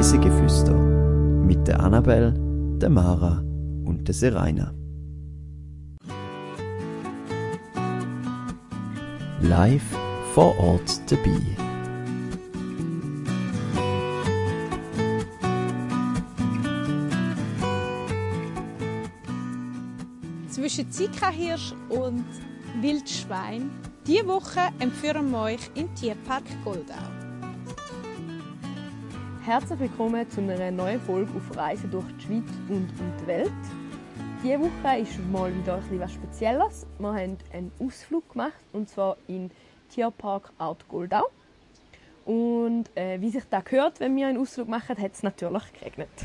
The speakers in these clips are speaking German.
Reisegeflüster mit der Annabel, der Mara und der Seraina. Live vor Ort dabei. Zwischen Zika-Hirsch und Wildschwein. Diese Woche empfehlen wir euch im Tierpark Goldau. Herzlich willkommen zu einer neuen Folge auf Reise durch die Schweiz und die Welt. Diese Woche ist mal wieder etwas Spezielles. Wir haben einen Ausflug gemacht, und zwar in Tierpark Art Goldau. Und äh, wie sich das gehört, wenn wir einen Ausflug machen, hat es natürlich geregnet.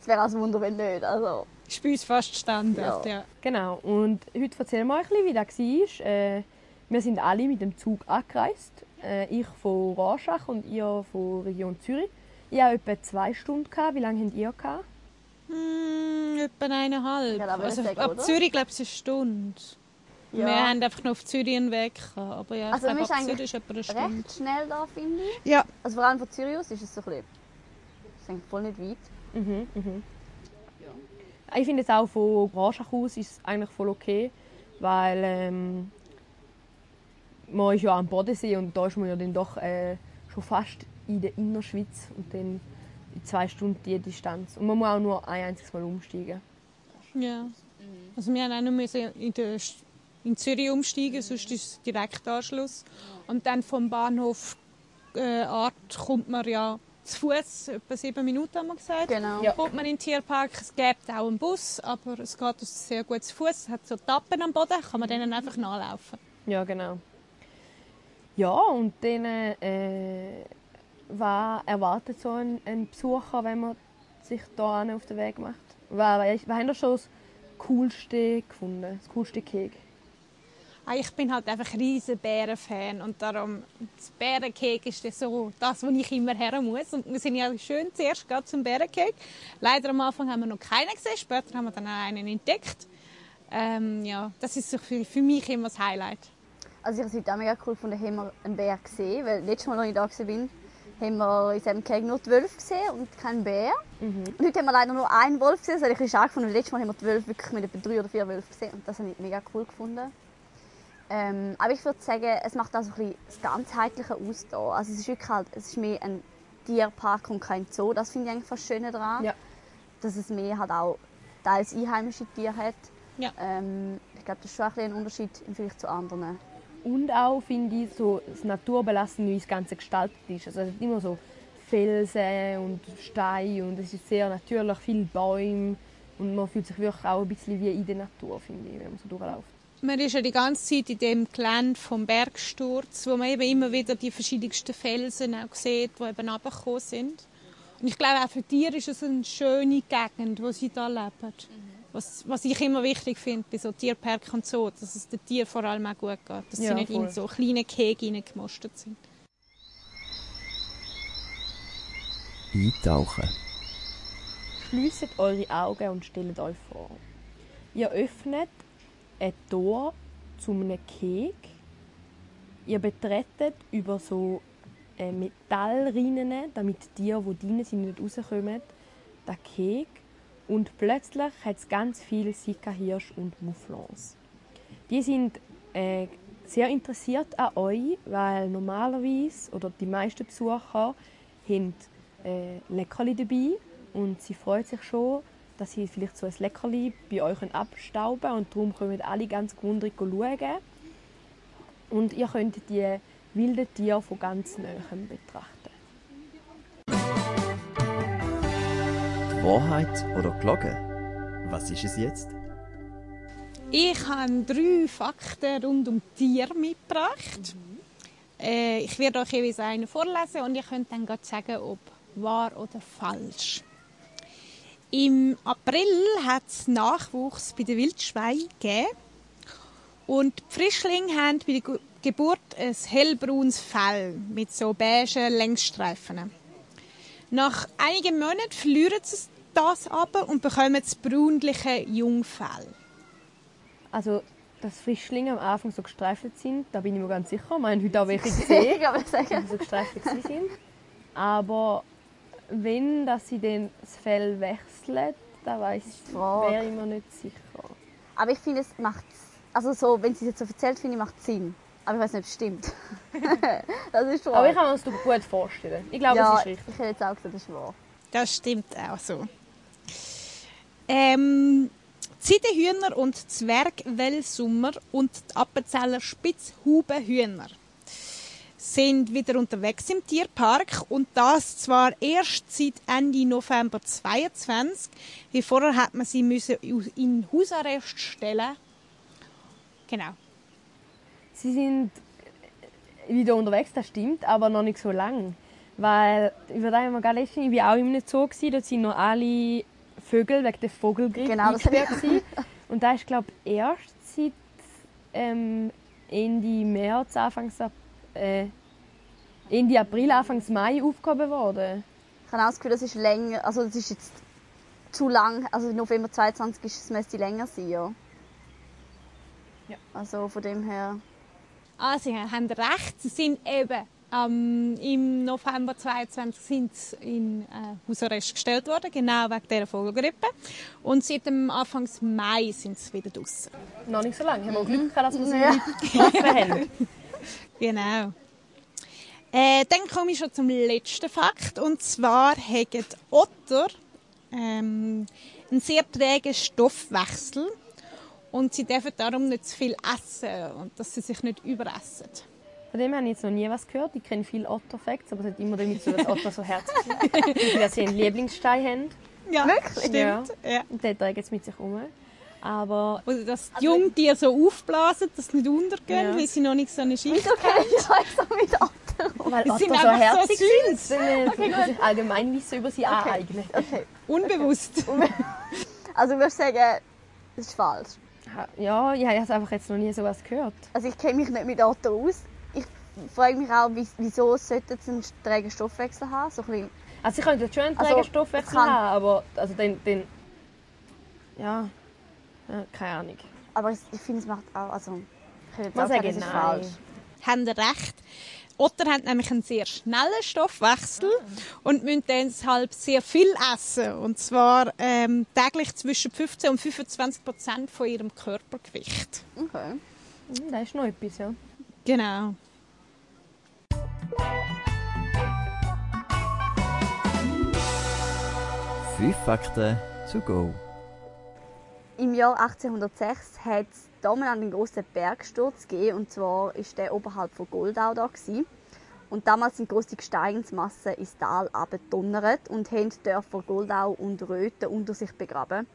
Es wäre ein Wunder, wenn nicht. Also, Ist bei uns fast Standard, ja. Ja. Genau, und heute erzählen wir euch, ein bisschen, wie das war. Äh, wir sind alle mit dem Zug angereist. Äh, ich von Rorschach und ihr von Region Zürich. Ich hatte etwa zwei Stunden. Gehabt. Wie lange habt ihr? Gehabt? Hm, etwa eineinhalb. Ja, aber also, ist ab oder? Zürich glaube ich eine Stunde. ja. Wir haben einfach noch auf Zürich einen Weg gehabt. Aber ja, Also, glaube, ab Zürich ist etwa eine Stunde. recht schnell da, finde ich. Ja, Also vor allem von Zürich aus ist es so ein bisschen... Das ist eigentlich voll nicht weit. Mhm, mhm. Ich finde es auch von Rorschach aus ist es eigentlich voll okay, weil ähm, man ist ja am Bodensee und da ist man ja dann doch äh, schon fast in der Innerschweiz und dann in zwei Stunden die Distanz. Und man muss auch nur ein einziges Mal umsteigen. ja. Also wir haben auch müssen in, der, in Zürich umsteigen, sonst ist es direkt Anschluss. Und dann vom Bahnhof äh, Art kommt man ja zu Fuß, etwa sieben Minuten haben wir gesagt. Genau. Ja. kommt man in den Tierpark. Es gibt auch einen Bus, aber es geht sehr gut zu Fuß. Es hat so Tappen am Boden, kann man denen einfach nachlaufen. Ja, genau. Ja, und dann äh, was erwartet so ein, ein Besucher, wenn man sich da auf den Weg macht? Was, was haben ihr schon das Coolste gefunden, das coolste Kek? Ah, Ich bin halt einfach ein riesen Bärenfan und darum das Bärenkek ist das so das, wo ich immer her muss. Und wir sind ja schön zuerst gerade zum Bärenkek. Leider am Anfang haben wir noch keinen gesehen, später haben wir dann einen entdeckt. Ähm, ja, das ist so für, für mich immer das Highlight. Also ich habe es auch mega cool gefunden, haben wir einen Bär gesehen. Weil letztes Mal, als ich da war, haben wir in diesem Cake nur die Wölfe gesehen und keinen Bär. Und heute haben wir leider nur einen Wolf gesehen. Das habe ich ein bisschen schade gefunden. Letztes Mal haben wir die Wölfe wirklich mit etwa drei oder vier Wölfen gesehen. Und das habe ich mega cool gefunden. Ähm, aber ich würde sagen, es macht auch so ein bisschen das Ganzheitliche aus. Da. Also es ist wirklich halt, es ist mehr ein Tierpark und kein Zoo. Das finde ich eigentlich fast schön daran. Ja. Dass es mehr halt auch teils einheimische Tiere hat. Ja. Ähm, ich glaube, das ist schon ein, ein Unterschied im Vergleich zu anderen. Und auch finde ich so das Naturbelassen, wie das Ganze gestaltet ist. Also es hat immer so Felsen und Steine und es ist sehr natürlich, viele Bäume und man fühlt sich wirklich auch ein bisschen wie in der Natur, finde ich, wenn man so durchläuft. Man ist ja die ganze Zeit in dem Gelände vom Bergsturz, wo man eben immer wieder die verschiedensten Felsen auch sieht, die eben runtergekommen sind. Und ich glaube, auch für Tiere ist es eine schöne Gegend, wo sie da leben. Was, was ich immer wichtig finde bei so Tierparken und so, dass es den Tieren vor allem auch gut geht. Dass Ja, sie nicht voll. in so kleine Gehege hineingemostet sind. Eintauchen. Schließt eure Augen und stellt euch vor. Ihr öffnet ein Tor zu einem Keg. Ihr betretet über so äh, Metallrinnen, damit die Tiere, die drin sind, nicht rauskommen, den Keg. Und plötzlich hat es ganz viele Sika-Hirsch und Mufflons. Die sind äh, sehr interessiert an euch, weil normalerweise, oder die meisten Besucher, haben äh, Leckerli dabei und sie freut sich schon, dass sie vielleicht so ein Leckerli bei euch abstauben und darum kommen alle ganz gewundert schauen. Und ihr könnt die wilden Tiere von ganz nahem betrachten. Wahrheit oder Glocke? Was ist es jetzt? Ich habe drei Fakten rund um Tiere mitgebracht. Äh, ich werde euch jeweils einen vorlesen und ihr könnt dann sagen, ob wahr oder falsch. Im April hat es Nachwuchs bei den Wildschweinen gegeben. Und die Frischlinge haben bei der Ge- Geburt ein hellbraunes Fell mit so beigen Längsstreifen. Nach einigen Monaten verlieren sie das aber und bekommen das braunliche Jungfell. Also, dass Frischlinge am Anfang so gestreifelt sind, da bin ich mir ganz sicher. Wir haben heute auch welche gesehen, ich die so gestreifelt waren. Aber wenn dass sie dann das Fell wechselt, da weiß Frage. wäre ich mir nicht sicher. Aber ich finde, es macht. Also, so, wenn sie es jetzt so erzählt, finde ich, macht es Sinn. Aber ich weiß nicht, ob es stimmt. das ist wahr. Aber ich kann mir das gut vorstellen. Ich glaube, ja, es ist richtig. ich hätte jetzt auch gesagt, das ist wahr. Das stimmt auch so. Ähm, Ziedenhühner und Zwergwellsummer und die Appenzeller Spitzhubenhühner sind wieder unterwegs im Tierpark und das zwar erst seit Ende November 22. Wie vorher hat man sie müssen in Hausarrest stellen. Genau. Sie sind wieder unterwegs, das stimmt, aber noch nicht so lange. Weil, über das haben wir gerade letztens, ich war auch in einem Zoo, gewesen, sind noch alle Vögel wegen der Vogelgrippe Genau, das eingesperrt gewesen. Und da ist, glaube ich, erst seit ähm, Ende März, Anfangs, Ap- äh, Ende April, Anfangs Mai aufgehoben worden. Ich habe auch das Gefühl, das ist länger. Also, das ist jetzt zu lang. Also, November 22 ist, es müsste länger sein, ja. Ja. Also, von dem her. Ah, Sie haben recht. Sie sind eben ähm, im November 22 sind sie in äh, Hausarrest gestellt worden, genau wegen dieser Vogelgrippe. Und seit dem Anfang Mai sind sie wieder draußen. Noch nicht so lange. Haben wir Glück gehabt, dass wir sie getroffen haben. Genau. Äh, dann komme ich schon zum letzten Fakt. Und zwar haben Otter ähm, einen sehr trägen Stoffwechsel. Und sie dürfen darum nicht zu viel essen und dass sie sich nicht überessen. Von dem habe ich jetzt noch nie was gehört. Ich kenne viele Otter-Facts, aber es hat immer damit zu tun, dass Otter so herzig sind. dass sie einen Lieblingsstein haben. Ja, Wirklich? Stimmt. Ja. Ja. Und den tragen sie mit sich um. Aber Oder dass die Jungtiere so aufblasen, dass sie nicht untergehen, Ja. weil sie noch nicht so eine Schicht Wieso kenne ich das so mit Otter? weil sind so einfach so herzig süß. sind, okay, sich allgemein Wissen über sie aneignen. Okay. unbewusst. Also, ich würde sagen, das ist falsch. Ja, ich habe einfach jetzt noch nie sowas gehört. Also, ich kenne mich nicht mit Otter aus. Ich frage mich auch, wie- wieso sollten sie einen trägen Stoffwechsel haben? So ein bisschen Also sie können schon einen Also, trägen Stoffwechsel kann- haben, aber also den, den ja, ja, keine Ahnung. Aber ich, ich finde, es macht auch. Also, ich gesagt, sagt das ist nein. falsch. haben recht. Otter haben nämlich einen sehr schnellen Stoffwechsel und müssen deshalb sehr viel essen. Und zwar ähm, täglich zwischen 15 und 25 Prozent von ihrem Körpergewicht. Okay. Hm, Das ist noch etwas, ja. Genau. Fünf Fakten to go. Im Jahr 1806 hat es damals einen grossen Bergsturz gegeben. Und zwar war der oberhalb von Goldau da. Gewesen. Und damals sind grosse Gesteinsmassen ins Tal abgedonnert und haben die Dörfer Goldau und Röthen unter sich begraben.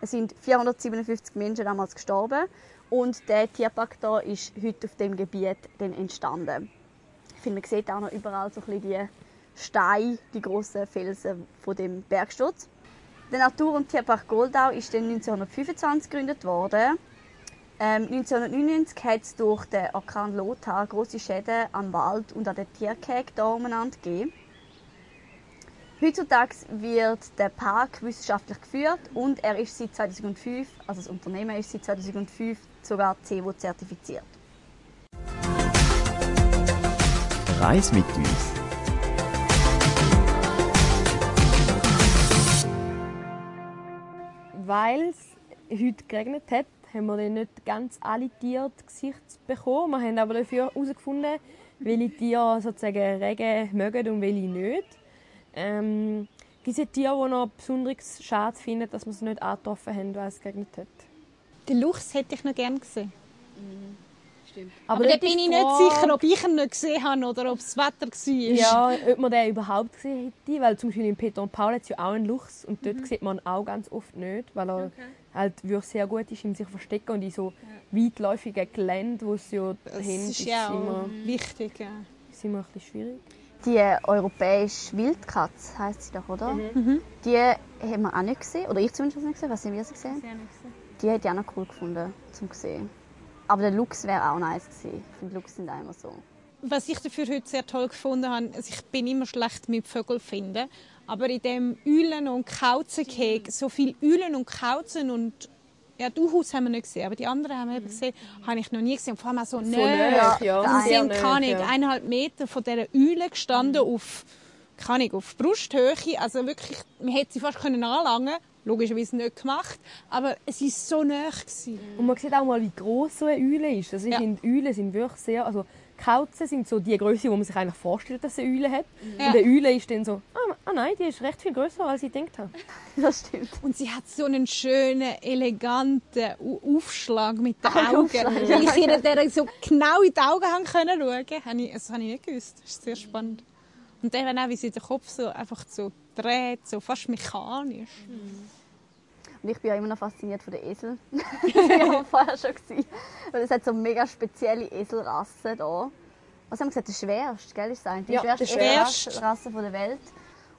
Es sind 457 Menschen damals gestorben und der Tierpark da ist heute auf dem Gebiet entstanden. Finde, man sieht auch noch überall so ein die Steine, die grossen Felsen von dem Bergsturz. Der Natur- und Tierpark Goldau ist dann 1925 gegründet worden. Ähm, 1999 hat es durch den Orkan Lothar große Schäden am Wald und an den Tierkägen hier umeinander gegeben. Heutzutage wird der Park wissenschaftlich geführt und er ist seit 2005, also das Unternehmen ist seit 2005 sogar CEVO zertifiziert. Reis mit uns. Weil es heute geregnet hat, haben wir dann nicht ganz alle Tiere zu Gesicht bekommen. Wir haben aber dafür herausgefunden, welche Tiere sozusagen Regen mögen und welche nicht. Ähm, gibt es Tiere, die noch besonders schade finden, dass wir sie nicht angetroffen haben, weil es geregnet hat? Den Luchs hätte ich noch gerne gesehen. Aber, dort da bin ich nicht sicher, ob ich ihn nicht gesehen habe oder ob das Wetter war. Ja, ob man den überhaupt gesehen hätte, weil zum Beispiel in Peter und Paul hat es ja auch einen Luchs und dort sieht man ihn auch ganz oft nicht, weil er halt wirklich sehr gut ist, im sich verstecken und in so weitläufigen Geländen, wo es ja das haben, ist ist ja auch immer, wichtig. Ja. ist immer ein bisschen schwierig. Die europäische Wildkatze heisst sie doch, oder? Die haben wir auch nicht gesehen, oder ich zumindest nicht gesehen, was haben wir sie gesehen? Die hätte ich auch noch cool gefunden, zum sehen. Aber der Luchs wäre auch nice gewesen. Ich finde, Luchs sind auch immer so. Was ich dafür heute sehr toll gefunden habe, also ich bin immer schlecht mit Vögeln finden, aber in dem Eulen- und Kauzenkeg, so viel Eulen und Kauzen und ja, Duhus haben wir nicht gesehen, aber die anderen haben wir eben gesehen, habe ich noch nie gesehen. Und vor allem auch so, So nahe, ja. Also sie sehr sind, keine Ahnung, ja. eineinhalb Meter von dieser Eule gestanden auf kann ich auf Brusthöhe, also wirklich, man hätte sie fast können anlangen logischerweise nicht gemacht, aber es war so nah. Gewesen. Und man sieht auch mal, wie groß so eine Eule ist. Also ich Ja. finde, Eulen sind wirklich sehr... Also Kauzen sind so die Größe, wo man sich eigentlich vorstellt, dass eine Eule hat. Ja. Und eine Eule ist dann so, ah, ah nein, die ist recht viel größer, als ich gedacht habe. Das stimmt. Und sie hat so einen schönen, eleganten Aufschlag mit den Ah, Augen. Aufschlag, Weil ich ihr der so genau in die Augen haben können schauen, das habe ich nicht gewusst. Das ist sehr spannend. Und dann auch, wie sie den Kopf so einfach so dreht, so fast mechanisch. Und ich bin ja immer noch fasziniert von den Eseln. das war vorher schon. Gewesen. Weil es hat so mega spezielle Eselrassen hier. Was haben wir gesagt? Der schwerste, gell? Ist das eine? Die Ja, schwerste der schwerste. Eselrasse der Welt.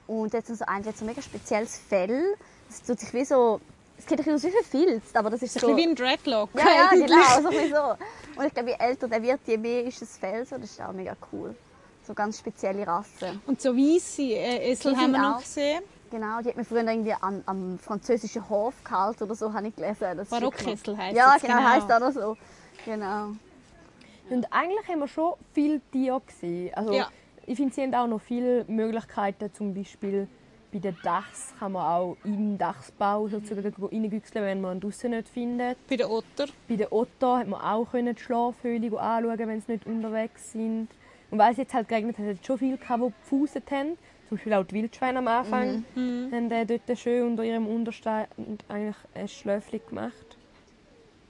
Und jetzt so ein, die hat so ein mega spezielles Fell. Das tut sich wie so... Es geht ein bisschen aus wie verfilzt, aber das ist So ein bisschen wie ein Dreadlock. ja, ja, eigentlich. genau, ein so. Und ich glaube, je älter der wird, je mehr ist das Fell so. Das ist auch mega cool. So ganz spezielle Rasse. Und so weisse äh, Esel Die haben wir sind noch auch- gesehen. Genau, die hat mir früher irgendwie an, am französischen Hof gehalten oder so, habe ich gelesen. Das wirklich- heisst Ja, genau, genau. heisst auch noch so. Genau. Und eigentlich haben wir schon viele Tiere gesehen. Also Ja. ich finde, sie haben auch noch viele Möglichkeiten. Zum Beispiel bei den Dachs kann man auch im Dachsbau sozusagen reingüchseln, wenn man ihn draussen nicht findet. Bei den Otter. Bei den Otter hat man auch können die Schlafhöhle anschauen, wenn sie nicht unterwegs sind. Und weil es jetzt halt geregnet hat, hat es schon viele gehabt, die gefuset haben. Zum Beispiel auch die Wildschweine am Anfang haben äh, dort schön unter ihrem Unterstand eigentlich ein Schläfchen gemacht.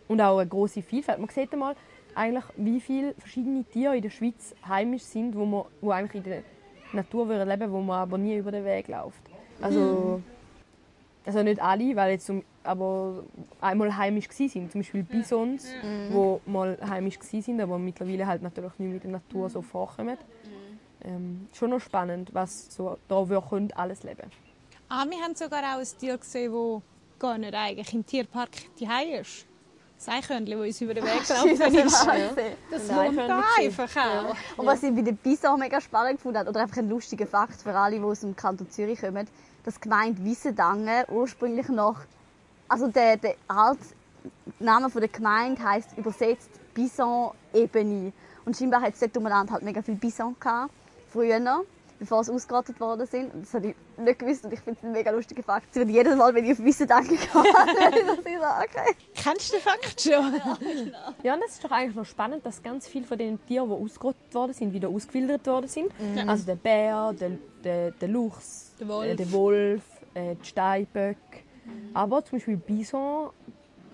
Und auch eine große Vielfalt. Man sieht einmal, eigentlich, wie viele verschiedene Tiere in der Schweiz heimisch sind, wo, man, wo eigentlich in der Natur würden leben wo man aber nie über den Weg läuft. Also, also nicht alle, weil jetzt zum, aber einmal heimisch gsi sind. Zum Beispiel Bisons, wo mal heimisch gsi sind, aber mittlerweile halt natürlich nicht mit der Natur so vorkommen. Ähm, schon noch spannend, was so da wir können alles leben. Ah, wir haben sogar auch ein Tier gesehen, das gar nicht eigentlich im Tierpark daheim ist. Das Eichhörnchen, das uns über den Weg gelaufen Das ist. Das wohnt da einfach auch. Und was ich bei den Bison mega spannend gefunden habe, oder einfach ein lustiger Fakt für alle, die aus dem Kanton Zürich kommen, dass die Gemeinde Wiesendangen ursprünglich noch, also der, der alte Name von der Gemeinde heisst übersetzt Bison-Ebene. Und scheinbar hat es dort umeinander halt mega viel Bison gehabt, früher noch, bevor sie ausgerottet worden sind. Und das habe ich nicht gewusst und ich finde es ein mega lustiger Fakt. Sie wird jedes Mal, wenn ich auf ich so, okay. Kennst du den Fakt schon? Ja, und es ist doch eigentlich noch spannend, dass ganz viele von den Tieren, die ausgerottet worden sind, wieder ausgewildert worden sind. Also der Bär, der, der, der Luchs, Der Wolf. äh, der Wolf, äh, die Steinböck. Aber zum Beispiel Bison,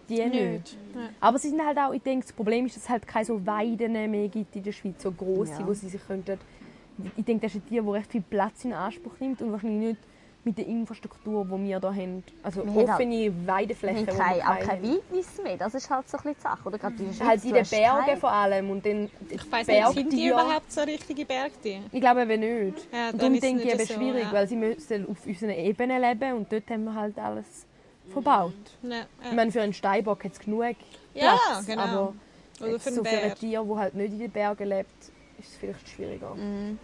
die nicht. Ja. Aber sie sind halt auch, ich denke, das Problem ist, dass es halt keine so Weiden mehr gibt in der Schweiz, so grosse, Ja. wo sie sich könnten... Ich denke, das ist ein Tier, das recht viel Platz in Anspruch nimmt und wahrscheinlich nicht mit der Infrastruktur, die wir hier haben. Also Wir haben halt- offene Wir Weideflächen, haben die kein, wir auch keine. Wildnis mehr. Das ist halt so ein bisschen die Sache. Oder? Gerade in der Schweiz, Halt in den Bergen kein- vor allem. Und dann Ich weiss nicht, sind die überhaupt so richtige Bergtiere? Ich glaube eben nicht. Ja, und dann darum denke ich eben so, schwierig, ja. weil sie müssen auf unseren Ebenen leben und dort haben wir halt alles verbaut. Ja, Ich ja. meine, für einen Steinbock hat es genug Platz, Ja, genau. aber Oder für so für ein Tier, das halt nicht in den Bergen lebt, ist es vielleicht schwieriger. Mhm.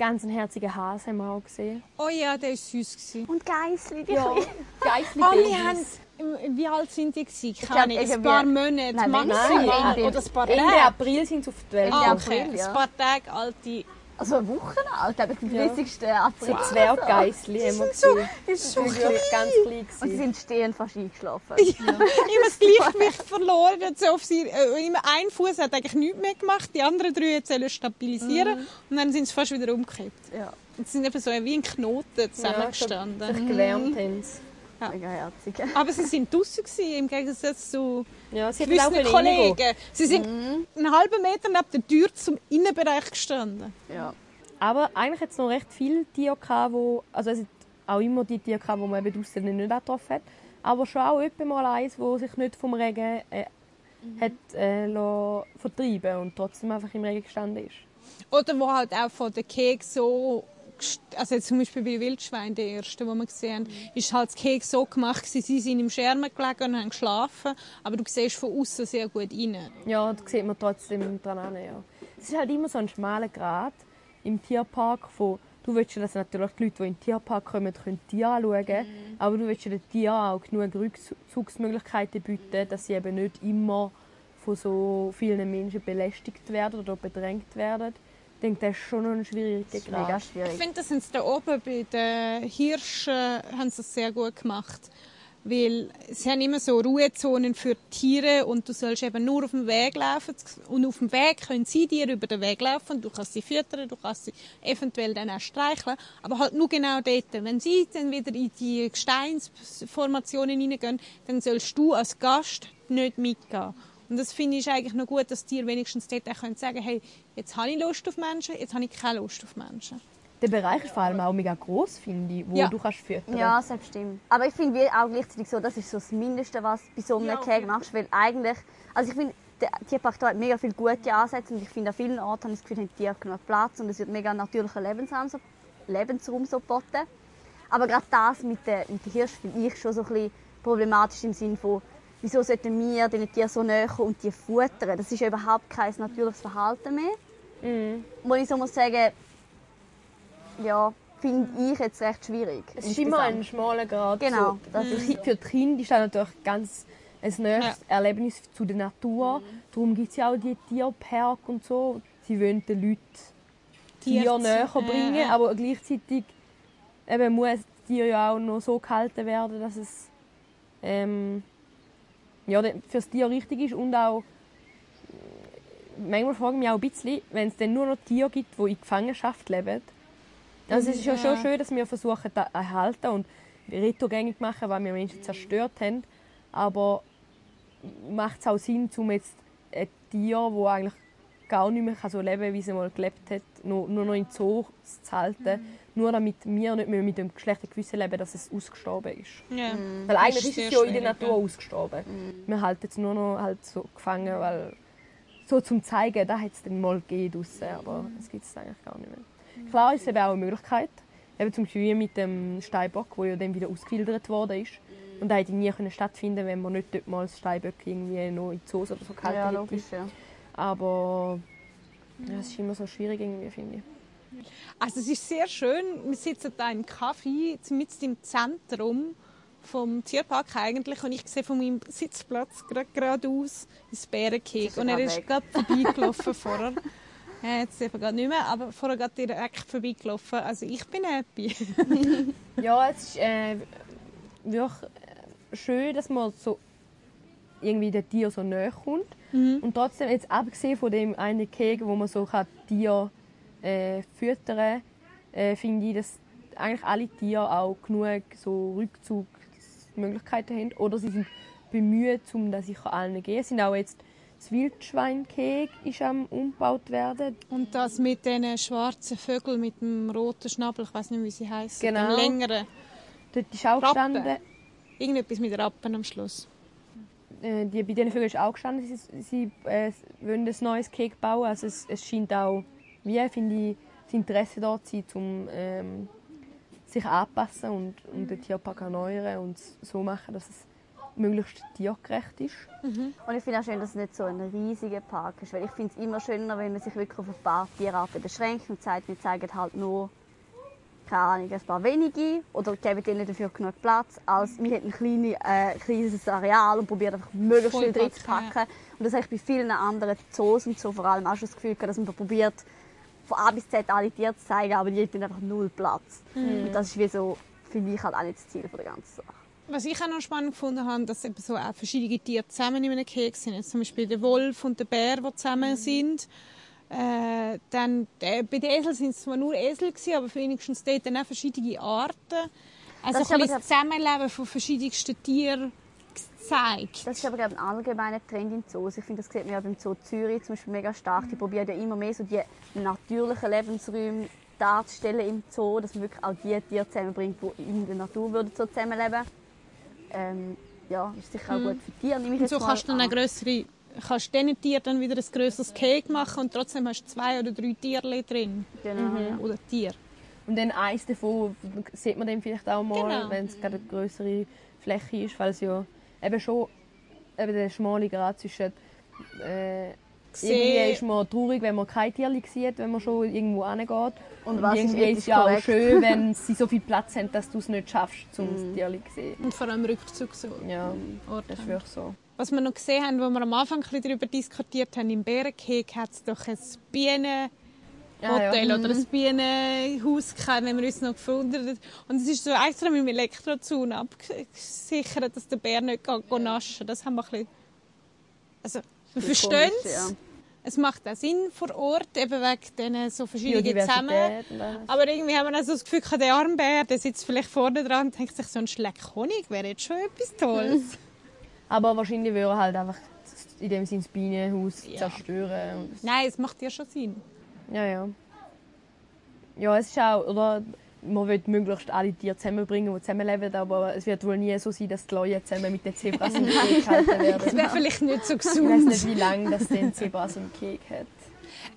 Ganz ein herziger Hase haben wir auch gesehen. Oh ja, der war süß. gewesen. Und Geissli, die Ja. Geissli Oh, wir haben, wie alt sind die? gewesen? glaub, Keine Ahnung, ein irgendwie- paar Monate Nein, maximal. nein, Oder ein paar Ende Tage. April sind sie auf die Welt Ende Ah, okay. April, ja. Ein paar Tage alte. Also eine Woche alt, glaube ich, am Ja. 30. April. So Zwerggeissli haben wir so- gesehen. Die Die sind sind so wirklich ganz klein. Und sie gewesen. sind stehend fast eingeschlafen. Ich habe das Gleichgewicht verloren. Jetzt auf sie, äh, immer ein Fuß hat eigentlich nichts mehr gemacht, die anderen drei jetzt sollen stabilisieren und dann sind sie fast wieder umgekippt. Ja, Und sie sind eben so wie ein Knoten zusammengestanden. Sich gewärmt haben sie. Mega herzig. Aber sie sind draußen gewesen, im Gegensatz zu Ja, sie gewissen reingehen. Kollegen. Sie sind einen halben Meter neben der Tür zum Innenbereich gestanden. Ja. Aber eigentlich hat es noch recht viele Tiere gehabt, wo, also es auch immer die Tiere gehabt, die man eben draussen nicht getroffen hat. Aber schon auch etwa mal eins, wo sich nicht vom Regen äh, hat äh, lassen vertreiben und trotzdem einfach im Regen gestanden ist. Oder wo halt auch von der Keks so also jetzt zum Beispiel bei Wildschwein, der erste, wo wir gesehen haben, ist halt das Keks so gemacht, gewesen, sie sind im Schermen gelegen und haben geschlafen, aber du siehst von außen sehr gut rein. Ja, das sieht man trotzdem dran an. Ja. Es ist halt immer so ein schmaler Grat im Tierpark von Du willst ja, dass natürlich die Leute, die in den Tierpark kommen, können Tiere anschauen können. Aber du willst den Tieren auch genug Rückzugsmöglichkeiten bieten, dass sie eben nicht immer von so vielen Menschen belästigt werden oder bedrängt werden. Ich denke, das ist schon ein schwieriger ist mega Grad. Ich schwierig. finde, das sind sie da oben bei den Hirschen haben sie es sehr gut gemacht. Weil sie haben immer so Ruhezonen für Tiere und du sollst eben nur auf dem Weg laufen. Und auf dem Weg können sie dir über den Weg laufen. Du kannst sie füttern, du kannst sie eventuell dann auch streicheln. Aber halt nur genau dort. Wenn sie dann wieder in die Gesteinsformationen hineingehen, dann sollst du als Gast nicht mitgehen. Und das finde ich eigentlich noch gut, dass die Tiere wenigstens dort auch können sagen hey, jetzt habe ich Lust auf Menschen, jetzt habe ich keine Lust auf Menschen. Der Bereich ist vor allem auch mega groß, finde ich, wo Ja. du kannst füttern Ja, selbst stimmt. Aber ich finde auch gleichzeitig so, das ist so das Mindeste, was du bei so einem Ja, jeden machst. Weil eigentlich, also ich finde, der Tierpark da hat mega viele gute Ansätze und ich finde, an vielen Orten habe ich das Gefühl, haben die Tiere genug Platz und es wird mega natürlicher Lebensraum so, Lebensraum so geboten. Aber gerade das mit den, mit den Hirschen finde ich schon so ein bisschen problematisch im Sinne von, wieso sollten wir diesen Tieren so näher und die futtern? Das ist ja überhaupt kein natürliches Verhalten mehr. Mhm. Wo ich so muss sagen, ja, finde ich jetzt recht schwierig. Es ist immer ein schmaler Grad. Genau, So. das Für ist- die- Für die Kinder ist das natürlich ganz ein neues Ja. Erlebnis zu der Natur. Darum gibt es ja auch die Tierpark und so. Sie wollen den Leuten Tiere Tier- näher bringen, ja. aber gleichzeitig eben muss das Tier ja auch noch so gehalten werden, dass es ähm, ja, für das Tier richtig ist und auch manchmal frage ich mich auch ein bisschen, wenn es dann nur noch Tiere gibt, die in Gefangenschaft leben. Also es ist ja schon schön, dass wir versuchen, das zu erhalten und retourgängig machen, was wir Menschen zerstört haben. Aber macht es auch Sinn, um jetzt ein Tier, das eigentlich gar nicht mehr so leben kann, wie es mal gelebt hat, nur, nur noch in Zoo zu halten, nur damit wir nicht mehr mit dem schlechten Gewissen leben, dass es ausgestorben ist. Ja. Weil eigentlich ist sehr es ja in der Natur ja. ausgestorben. Wir halten es nur noch halt so gefangen, weil so zum zeigen, da hat es dann mal gegeben draussen, aber es gibt es eigentlich gar nicht mehr. Klar ist es eben auch eine Möglichkeit, eben zum Beispiel mit dem Steinbock, wo ja dann wieder ausgefiltert worden ist. Und das hätte nie können stattfinden wenn man nicht dort mal das Steinbock irgendwie noch in Zoos oder so gehalten Ja, hätte. logisch, ja. Aber ja, es ist immer so schwierig irgendwie, finde ich. Also es ist sehr schön. Wir sitzen da im Café, mitten im Zentrum vom Tierpark eigentlich und ich sehe von meinem Sitzplatz gerade geradeaus ins Bärenkeg und er ist weg. gerade vorbeigelaufen vorher. Ja, jetzt eben gerade nicht mehr, aber vorher gerade direkt vorbeigelaufen. Also ich bin happy. Ja, es ist äh, wirklich äh, schön, dass man so irgendwie den Tier so näher kommt. Und trotzdem, jetzt abgesehen von dem einen Keg, wo man so kann Tier äh, füttern äh, finde ich, dass eigentlich alle Tiere auch genug so Rückzugsmöglichkeiten haben. Oder sie sind bemüht, um das sicher allen zu geben. Es sind auch jetzt das Wildschweinkeg ist am umgebaut werden. Und das mit den schwarzen Vögeln mit dem roten Schnabel, ich weiß nicht, wie sie heißen, Genau. dem längeren. Dort ist auch Rappen. gestanden, Irgendetwas mit Rappen am Schluss. äh, die, bei diesen Vögeln ist auch gestanden, sie, sie äh, wollen ein neues Cake bauen. Also es, es scheint auch, wie finde ich, das Interesse da zu sein, um ähm, sich anpassen und, und den Tierpark erneuern und es so machen, dass es möglichst tiergerecht ist. Und ich finde auch schön, dass es nicht so ein riesiger Park ist. Weil ich finde es immer schöner, wenn man sich wirklich auf ein paar Tierarten beschränkt und sagt, wir zeigen halt nur keine Ahnung, ein paar wenige oder geben denen dafür genug Platz, als wir hätten ein kleine, äh, kleines Areal und probieren einfach möglichst viel drin zu Vollpacken, packen. Und das habe ich bei vielen anderen Zoos und so vor allem auch schon das Gefühl, gehabt, dass man probiert, von A bis Z alle Tiere zu zeigen, aber die hätten einfach null Platz. Und das ist wie so, finde ich, halt auch nicht das Ziel von der ganzen Sache. Was ich auch noch spannend gefunden habe, dass eben so auch verschiedene Tiere zusammen in einem Keks sind. Jetzt zum Beispiel der Wolf und der Bär, die zusammen sind. Äh, dann, äh, bei den Eseln sind es zwar nur Esel, gewesen, aber wenigstens dort dann auch verschiedene Arten. Also Das ist ein bisschen das Zusammenleben von verschiedensten Tieren gezeigt. Das ist aber glaube ich, ein allgemeiner Trend in Zoos. Ich finde, das sieht man ja beim Zoo Zürich zum Beispiel mega stark. Die probieren ja immer mehr so die natürlichen Lebensräume darzustellen im Zoo, dass man wirklich auch die Tiere zusammenbringt, die in der Natur würden so zusammenleben. Ähm, ja, ist sicher auch gut für Tiere. Nehme ich Und so kannst du dann an. auch grössere, kannst diesen Tieren dann wieder ein grösseres Cake machen und trotzdem hast du zwei oder drei Tierchen drin. Genau, ja. Oder Tier. Und dann eins davon sieht man dann vielleicht auch mal, Genau. wenn es gerade eine größere Fläche ist, weil es ja eben schon eben der schmale Grad zwischen äh, irgendwie ist man traurig, wenn man kein Tierli sieht, wenn man schon irgendwo hingeht. Und was ist irgendwie ethisch ist ja auch schön, wenn sie so viel Platz haben, dass du es nicht schaffst, um Mhm. das Tierli zu sehen. Und vor allem Rückzug so. Ja, Orte das ist wirklich so. Was wir noch gesehen haben, wo wir am Anfang ein bisschen darüber diskutiert haben, im Bärenkeg hat es doch ein Bienen, Ja, ja. Hotel oder ein Bienenhaus gehabt, wenn wir uns noch gefunden haben. Und es ist so extra mit dem Elektrozaun abgesichert, dass der Bär nicht geht, geht naschen Das haben wir ein bisschen... Also, wir verstehen es. Ja. Es macht auch Sinn vor Ort, eben wegen diesen so verschiedenen zusammen. Aber irgendwie haben wir auch so das Gefühl, der Armbär, der sitzt vielleicht vorne dran und denkt sich, so ein Schleck Honig wäre jetzt schon etwas Tolles. Aber wahrscheinlich würde er halt einfach in dem Sinne das Bienenhaus Ja. zerstören. Nein, es macht ja schon Sinn. Ja, ja. Ja, es ist auch, oder man will möglichst alle Tiere zusammenbringen, die zusammenleben, aber es wird wohl nie so sein, dass die Leute zusammen mit den Zebras im Keg gehalten Das werden. wäre vielleicht nicht so Ich weiß gesund. nicht, wie lange das den Zebras im Keg hat.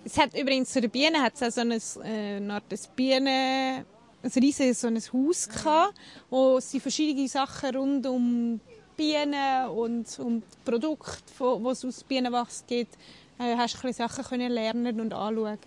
Es hat übrigens zu den Bienen hat es auch so ein, äh, eine Art Bienen, ein riesiges so ein Haus gehabt, wo sie verschiedene Sachen rund um Bienen und um die Produkte, wo es aus Bienenwachs gibt, äh, hast du ein bisschen Sachen können lernen und anschauen.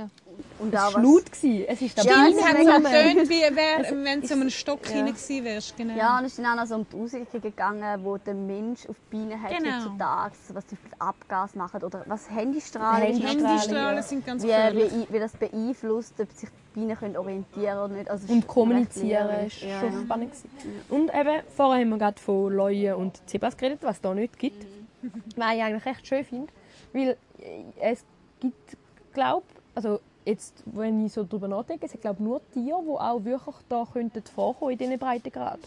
Und Es auch war was, laut. gewesen. Es ist Ja, dabei. es hat so mega getönt, wie wär, wenn du so einem Stock ja. hinein wärst. Genau. ja, und es ist dann auch noch so um die Auswirkungen gegangen, wo der Mensch auf die Bienen hat Genau. heutzutage, was zum Beispiel Abgas machen oder was Handystrahlen. Handystrahlen. Handystrahlen ja. sind ganz wie, gefährlich. wie, wie das beeinflusst, ob sich die Bienen können orientieren oder nicht. Also es Und kommunizieren lehrreich. schon ja, ja. spannend. Gewesen. Und eben, vorher haben wir gerade von Leuen und Zebras geredet, was es da nicht gibt. Was ich eigentlich recht schön finde. Weil äh, es gibt, glaube also jetzt, wenn ich so darüber nachdenke, es glaube nur Tiere, die auch wirklich da könnten vorkommen in diesen Breitengrad.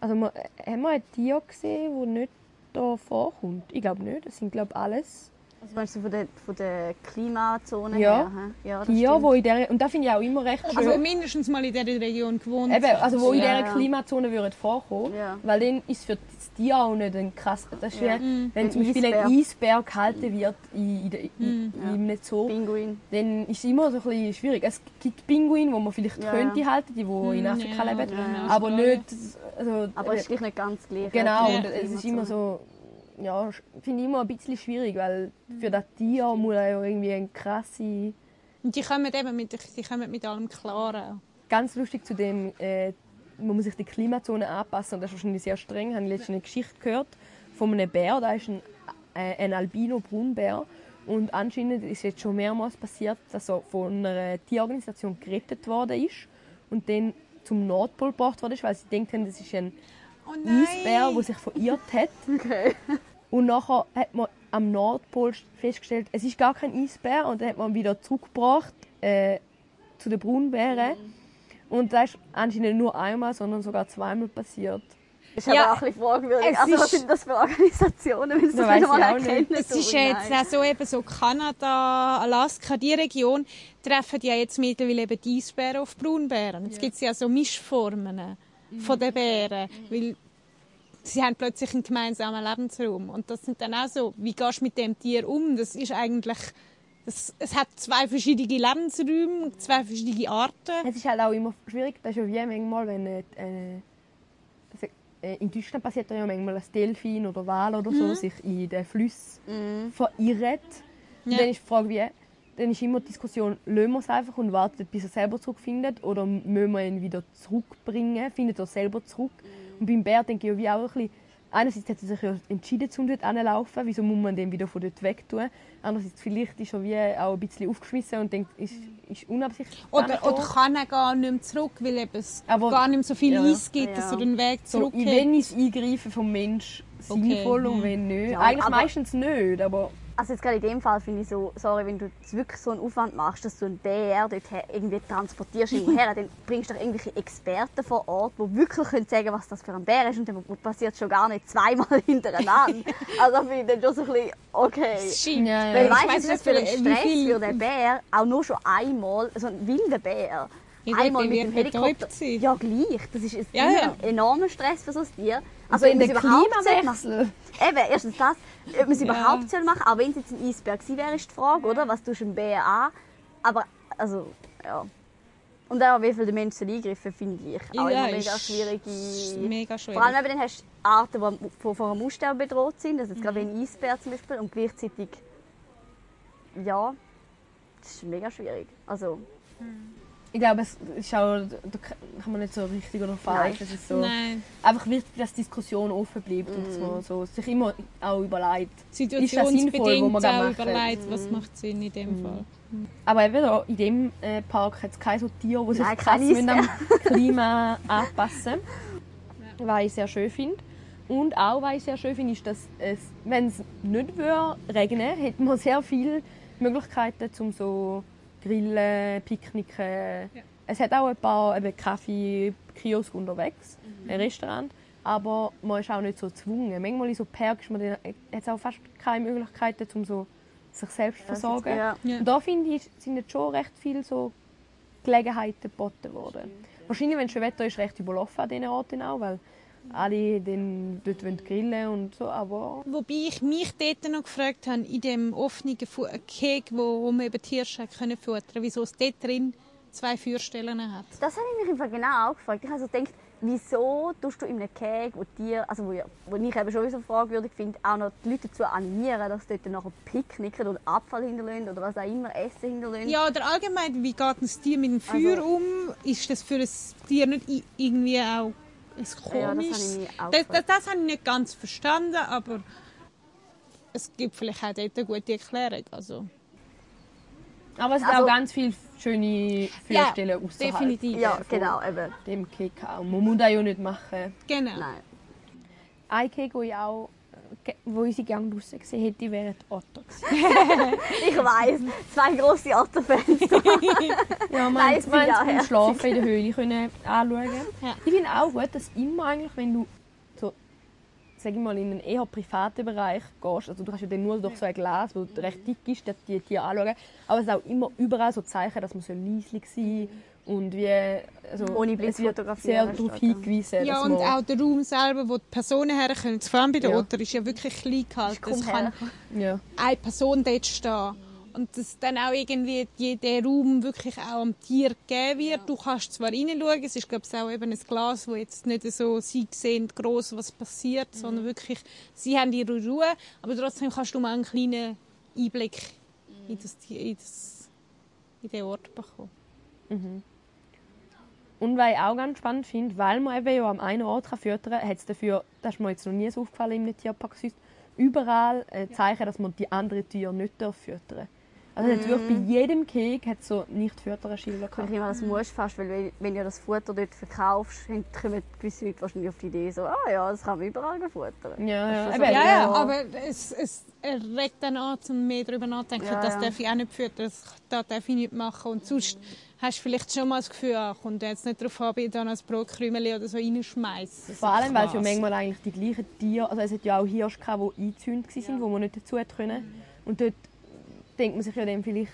Also äh, haben wir ein Tier gesehen, das nicht da vorkommt? Ich glaube nicht. Das sind glaube alles Also meinst du von der, von der Klimazone Ja. her? hä? ja das Tiere, stimmt. die in der und das finde ich auch immer recht schön. Also mindestens mal in dieser Region gewohnt. Eben, also wo in Ja, dieser ja. Klimazone würden vorkommen, Ja. weil dann ist für das Tier auch nicht ein krass. Das ist Ja. wie, wenn Ein zum Beispiel ein Eisbär gehalten wird in, in, der- in, Mhm. in einem Zoo, Pinguin. dann ist es immer so ein bisschen schwierig. Es gibt Pinguine, die man vielleicht Ja, könnte ja. halten, die, die in Mhm, Afrika ja, leben, oder in aber nicht. Also, Aber es ist äh, gleich nicht ganz gleich. genau, Ja. und es ist immer so. Ja, finde ich immer ein bisschen schwierig, weil für das Tier muss er ja irgendwie eine krasse. Und die kommen eben mit, die kommen mit allem klar. ganz lustig zu dem, äh, man muss sich die Klimazone anpassen und das ist wahrscheinlich sehr streng. Ich habe letztens eine Geschichte gehört von einem Bär, da ist ein, äh, ein Albino-Brunbär und anscheinend ist jetzt schon mehrmals passiert, dass er von einer Tierorganisation gerettet worden ist und dann zum Nordpol gebracht worden ist, weil sie denkt haben, das ist ein Oh Eisbär, der sich verirrt hat. Okay. Und nachher hat man am Nordpol festgestellt, es ist gar kein Eisbär und dann hat man ihn wieder zurückgebracht äh, zu den Braunbären. Und das ist anscheinend nicht nur einmal, sondern sogar zweimal passiert. Das ist Ja, aber auch ein bisschen fragwürdig. Also, was ist- sind das für Organisationen, wenn sie Das weiss mal erkennen? Es ist ja jetzt auch so, eben so Kanada, Alaska, die Region treffen ja jetzt mittlerweile eben die Eisbären auf Braunbären. Jetzt gibt es ja so Mischformen von den Bären, weil sie haben plötzlich einen gemeinsamen Lebensraum. Und das sind dann auch so, wie gehst du mit dem Tier um? Das ist eigentlich, das, es hat zwei verschiedene Lebensräume, zwei verschiedene Arten. Es ist halt auch immer schwierig, das ist ja wie manchmal, wenn äh, also, äh, in Deutschland passiert ja manchmal, dass Delfin oder Wal oder so sich in den Flüssen Mhm. verirrt. Und Ja. Dann ist die Frage, wie, dann ist immer die Diskussion, lassen wir es einfach und warten, bis er selber zurückfindet oder müssen wir ihn wieder zurückbringen, findet er selber zurück. Und beim Bär denke ich ja wie auch ein bisschen, einerseits hat er sich ja entschieden, zum dort hinzulaufen, wieso muss man den wieder von dort weg tun. Andererseits vielleicht ist er wie auch ein bisschen aufgeschmissen und denkt, ist, ist unabsichtlich. Oder, oder kann er gar nicht mehr zurück, weil eben es Aber- gar nicht mehr so viel Ja. Eis gibt, dass Ja. er den Weg so, zurück hat. wenn ist das Eingreifen vom Mensch sinnvoll und mhm. wenn nicht. Ja, Eigentlich aber- meistens nicht, aber Also jetzt gerade in dem Fall finde ich so, sorry, wenn du wirklich so einen Aufwand machst, dass du einen Bär dort irgendwie transportierst her, dann bringst du doch irgendwelche Experten vor Ort, die wirklich können sagen was das für ein Bär ist und dann passiert es schon gar nicht zweimal hintereinander. also finde ich dann schon so ein bisschen, okay. Stimmt. Ja, ja. Weil Ich weißt du, was nicht, für ein Stress viel- für den Bär, auch nur schon einmal, so ein wilder Bär, Ja, einmal mit dem Helikopter. sein. Ja, gleich. Das ist ein, Ja, ja. ein enormer Stress für so ein Tier. Also in der Klimawechsel. Eben, erstens das, ob man es überhaupt soll machen auch wenn es jetzt ein Eisbär gewesen wäre, ist die Frage, oder? Was tust du Bär an? Aber, also, ja. Und auch wie viel der Mensch soll eingreifen, finde ich auch Ja, immer mega schwierige... Mega schwierig. Vor allem eben, dann hast du Arten, die von, von einem Aussterben bedroht sind, also jetzt gerade wie ein Eisbär zum Beispiel, und gleichzeitig, ja, das ist mega schwierig. Also, ich glaube, es ist auch, da kann man nicht so richtig oder falsch. Es ist so Nein. einfach wichtig, dass die Diskussion offen bleibt und dass man so sich immer auch überlegt. sinnvoll, wo Situationsbedingt man auch machen? überlegt, was macht Sinn in dem Fall. Aber eben da, in diesem äh, Park hat es keine so Tiere, die sich Nein, krass müssen am Klima anpassen Was ich sehr schön finde. Und auch, was ich sehr schön finde, ist, dass es, wenn es nicht würde regnen hätte man sehr viele Möglichkeiten, zum so grillen, picknicken. Es hat auch ein paar eben Kaffee, Kiosk unterwegs, ein Restaurant. Aber man ist auch nicht so gezwungen. Manchmal in so Parks ist man dann- hat auch fast keine Möglichkeiten, um so sich selbst zu versorgen. Ja. Ja. Und da finde ich, sind jetzt schon recht viele so Gelegenheiten geboten worden. Wahrscheinlich, wenn es schön Wetter ist, recht überlaufen an diesen Orten auch, weil alle dann dort grillen und so, aber Wobei ich mich dort noch gefragt habe, in dem offenen Fu- Keg, wo man eben die Hirsche können futtern wieso es dort drin zwei Feuerstellen hat. Das habe ich mich im Fall genau auch gefragt. Ich habe so gedacht, wieso tust du in einem Cake, wo dir, also wo, wo ich eben schon so fragwürdig finde, auch noch die Leute dazu animieren, dass sie dort nachher picknicken oder Abfall hinterlassen oder was auch immer, Essen hinterlassen. Ja, oder allgemein, wie geht ein Tier mit dem Feuer Also- um? Ist das für ein Tier nicht irgendwie auch ein Ja, das komisches? habe das, das, habe ich nicht ganz verstanden, aber es gibt vielleicht auch dort eine gute Erklärung. Also, aber es sind Also- auch ganz viele schöne Feuerstellen Ja, außerhalb definitiv. Ja, genau, eben. dem Kek auch. Man muss das ja nicht machen. Genau. Nein. Ein Kek, wo ich auch wo ich sie gerne draussen gesehen hätte, wäre die Otter gewesen. Ich weiß, zwei grosse Otterfenster. Ja, man, ja beim. Schlafen in der Höhle können anschauen. Ja. Ich finde auch gut, dass immer eigentlich, wenn du so, sag ich mal, in einen eher privaten Bereich gehst, also du kannst ja dann nur durch so ein Glas, das recht dick ist, dass die Tiere anschauen, aber es ist auch immer überall so Zeichen, dass man so leislich sein und wie, also Ohne Blitz es wird fotografieren sehr darauf hingewiesen, Ja, und auch der Raum selber, wo die Personen herkommen, vor allem bei der Ja. Otter, ist ja wirklich klein gehalten. Es kann ja. eine Person dort stehen. Und dass dann auch irgendwie jeder Raum wirklich auch am Tier gegeben wird. Du kannst zwar reinschauen, es ist glaube ich auch eben ein Glas, wo jetzt nicht so sie sehen groß was passiert, sondern wirklich sie haben ihre Ruhe, aber trotzdem kannst du mal einen kleinen Einblick in, das, in, das, in den Ort bekommen. Und was ich auch ganz spannend finde, weil man eben ja am einen Ort kann füttern kann, hat es dafür, das ist mir jetzt noch nie so aufgefallen im Tierpark überall äh, Zeichen, dass man die anderen Tiere nicht darf füttern Also es hat wirklich bei jedem Kek hat so nicht füttern Schilder Ich gehabt. immer, das musst du fast, weil wenn- wenn du das Futter dort verkaufst, dann kommen gewisse Leute wahrscheinlich auf die Idee so, ah ja, das kann man überall futtern. Ja, ja. Das ist Eben, so- Ja, Ja. ja, aber es, es regt dann an, um mehr darüber nachzudenken. Ja, das ja. darf ich auch nicht füttern, das, das darf ich nicht machen. Und sonst hast du vielleicht schon mal das Gefühl, ach, kommt jetzt nicht darauf an, ich dann ein Brotkrümeli oder so reinschmeiße. Vor allem, weil es ja manchmal eigentlich die gleichen Tiere, also es hat ja auch Hirsche gehabt, die eingezäunt waren, wo man nicht dazu können. Und dort denkt man sich ja dann vielleicht,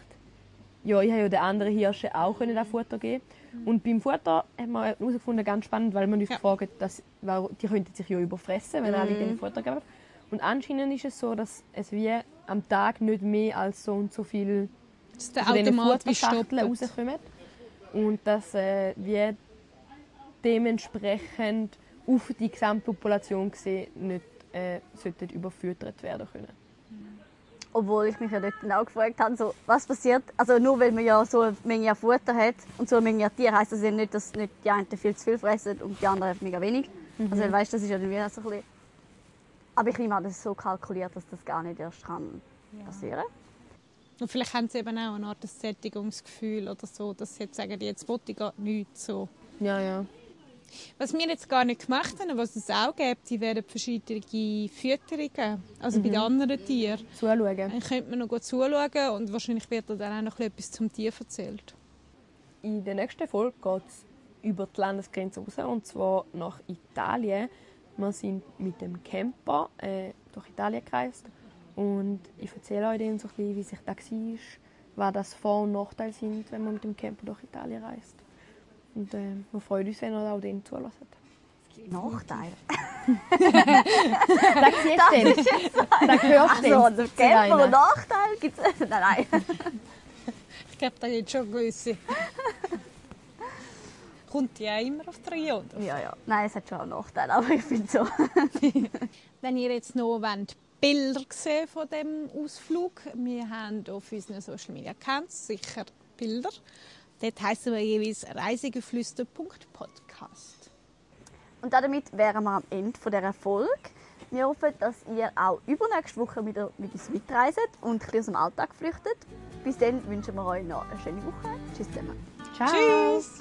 ja, ich habe ja den anderen Hirschen auch können das Futter geben. Und beim Futter hat man herausgefunden, ganz spannend, weil man uns Ja. gefragt hat, dass, weil die könnten sich ja überfressen, wenn alle dem Futter geben. Und anscheinend ist es so, dass es wie am Tag nicht mehr als so und so viel Dass der Automat wie stoppt. rauskommen. Und dass äh, wir dementsprechend auf die Gesamtpopulation gesehen nicht äh, sollten überfüttert werden können. Obwohl ich mich ja dort auch gefragt habe, so, was passiert, also nur weil man ja so eine Menge an Futter hat und so eine Menge an Tieren, heisst das ja nicht, dass nicht die einen viel zu viel fressen und die anderen mega wenig. Also weißt, das ist ja dann wieder so ein bisschen... Aber ich nehme an, das ist so kalkuliert, dass das gar nicht erst kann passieren Und vielleicht haben sie eben auch eine Art Sättigungsgefühl oder so, dass sie jetzt sagen, jetzt will ich gar nichts so. Ja, ja. Was wir jetzt gar nicht gemacht haben, was es auch gibt, die werden verschiedene Fütterungen, also bei den anderen Tieren. Zuschauen. Dann könnte man noch gut zuschauen und wahrscheinlich wird da dann auch noch etwas zum Tier erzählt. In der nächsten Folge geht es über die Landesgrenze raus, und zwar nach Italien. Wir sind mit dem Camper äh, durch Italien gereist und ich erzähle euch dann so ein bisschen, wie sich das war, was das Vor- und Nachteile sind, wenn man mit dem Camper durch Italien reist. Und äh, wir freuen uns, wenn ihr auch den zulässt. Nachteil. Das siehst du dann. Das hörst du Also, zu Camper und Nachteil gibt es. Nein, nein. Ich glaube, da gibt es schon gewisse. Kommt ja immer auf drei, oder? Ja, ja. Nein, es hat schon auch Nachteile, aber ich finde so. Wenn ihr jetzt noch wollt, Bilder sehen von dem Ausflug, wir haben auf unseren Social Media Accounts sicher Bilder. Dort heißen wir jeweils reisegeflüster.podcast. Und damit wären wir am Ende dieser Folge. Wir hoffen, dass ihr auch übernächste Woche wieder mit uns mitreist und ein bisschen aus dem Alltag flüchtet. Bis dann wünschen wir euch noch eine schöne Woche. Tschüss zusammen. Ciao. Tschüss!